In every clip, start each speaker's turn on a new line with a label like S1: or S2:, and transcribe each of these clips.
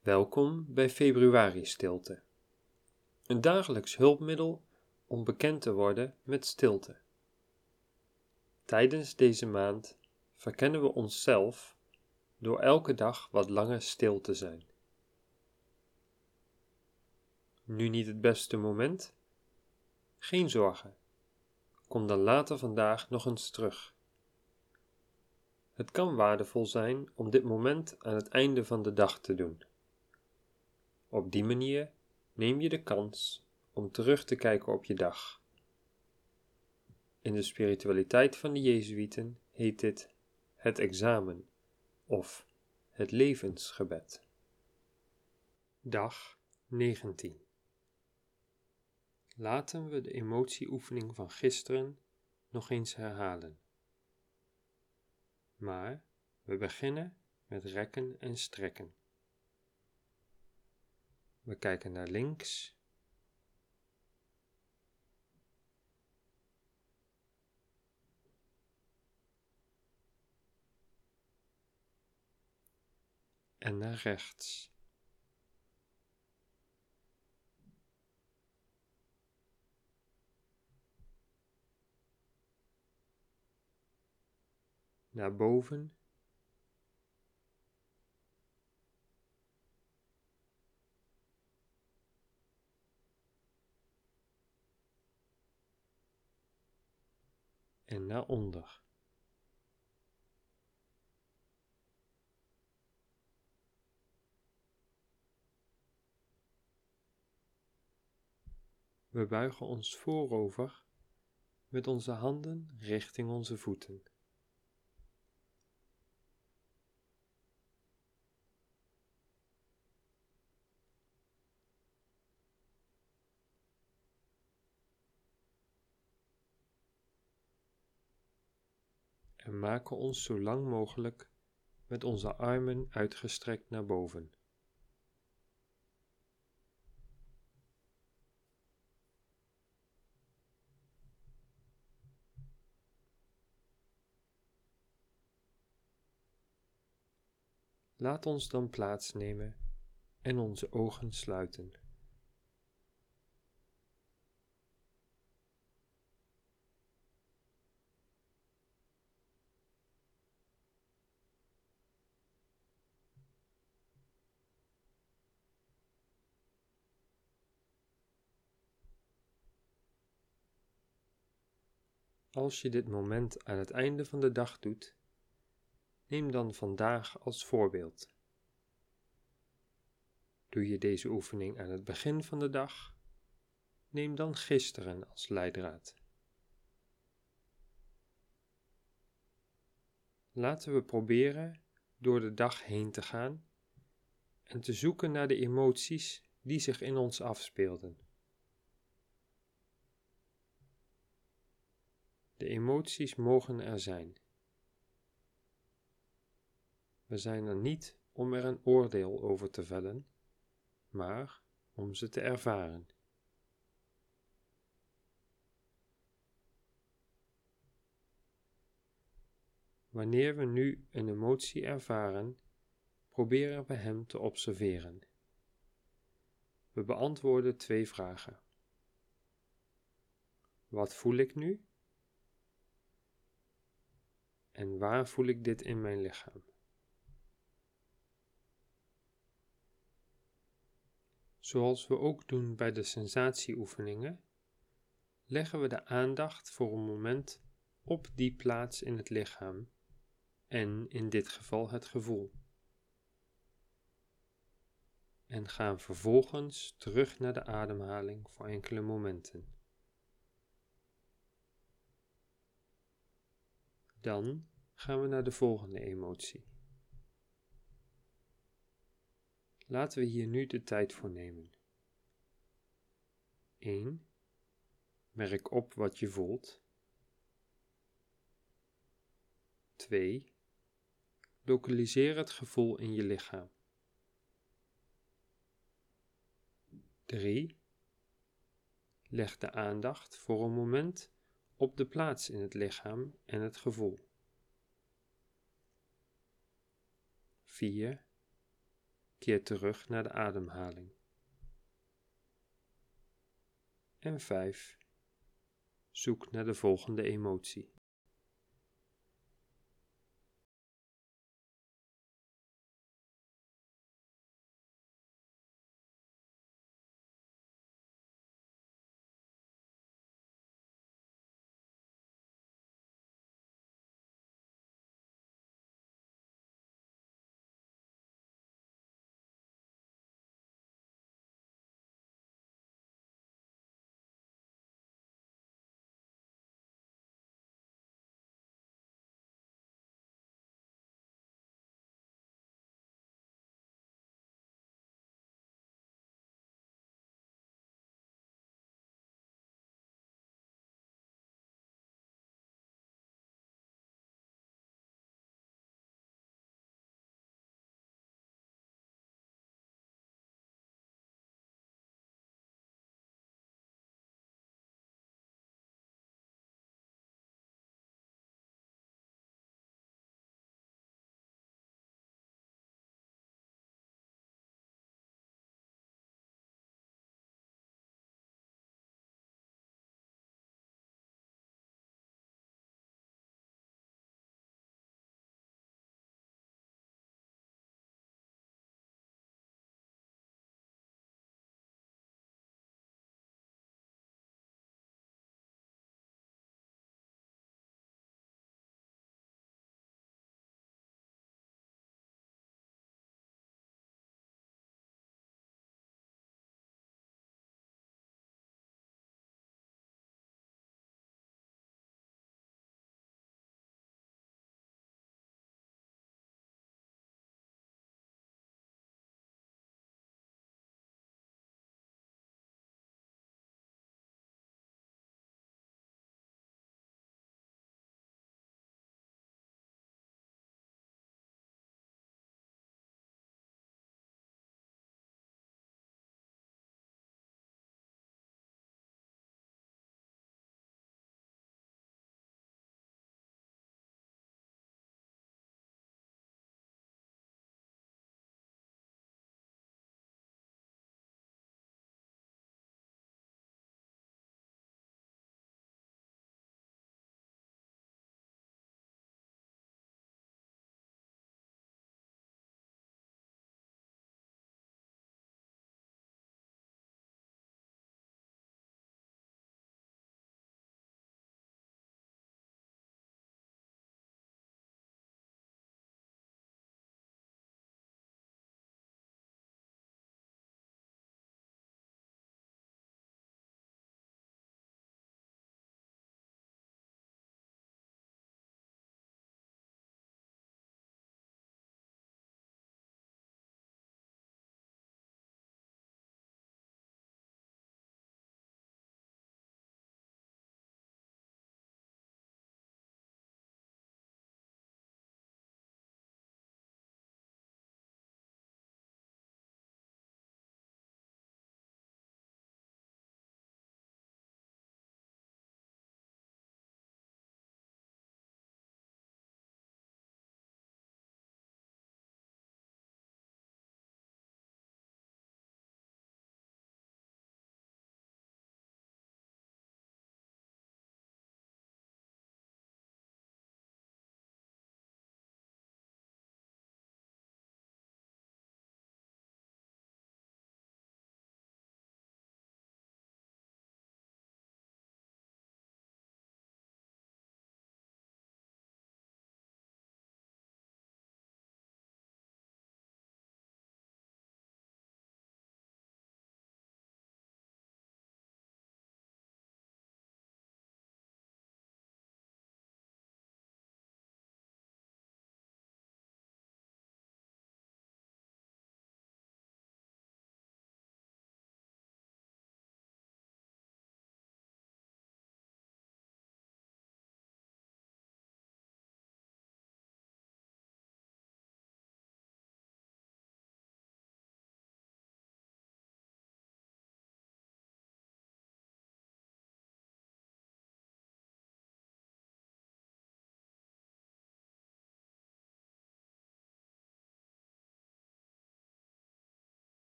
S1: Welkom bij Februari Stilte, een dagelijks hulpmiddel om bekend te worden met stilte. Tijdens deze maand verkennen we onszelf door elke dag wat langer stil te zijn. Nu niet het beste moment? Geen zorgen. Kom dan later vandaag nog eens terug. Het kan waardevol zijn om dit moment aan het einde van de dag te doen. Op die manier neem je de kans om terug te kijken op je dag. In de spiritualiteit van de Jezuïeten heet dit het examen of het levensgebed. Dag 19 Laten we de emotieoefening van gisteren nog eens herhalen. Maar we beginnen met rekken en strekken. We kijken naar links. En naar rechts. Naar boven en naar onder. We buigen ons voorover met onze handen richting onze voeten. Maken ons zo lang mogelijk met onze armen uitgestrekt naar boven. Laat ons dan plaatsnemen en onze ogen sluiten. Als je dit moment aan het einde van de dag doet, neem dan vandaag als voorbeeld. Doe je deze oefening aan het begin van de dag, neem dan gisteren als leidraad. Laten we proberen door de dag heen te gaan en te zoeken naar de emoties die zich in ons afspeelden. De emoties mogen er zijn. We zijn er niet om er een oordeel over te vellen, maar om ze te ervaren. Wanneer we nu een emotie ervaren, proberen we hem te observeren. We beantwoorden twee vragen. Wat voel ik nu? En waar voel ik dit in mijn lichaam? Zoals we ook doen bij de sensatieoefeningen, leggen we de aandacht voor een moment op die plaats in het lichaam en in dit geval het gevoel. En gaan vervolgens terug naar de ademhaling voor enkele momenten. Dan gaan we naar de volgende emotie. Laten we hier nu de tijd voor nemen. 1. Merk op wat je voelt. 2. Lokaliseer het gevoel in je lichaam. 3. Leg de aandacht voor een moment op de plaats in het lichaam en het gevoel. 4. Keer terug naar de ademhaling. En 5. Zoek naar de volgende emotie.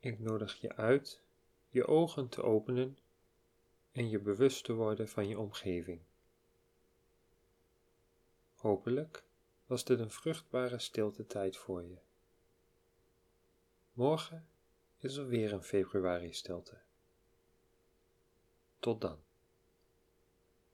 S1: Ik nodig je uit je ogen te openen en je bewust te worden van je omgeving. Hopelijk was dit een vruchtbare stilte tijd voor je. Morgen is er weer een februari stilte. Tot dan.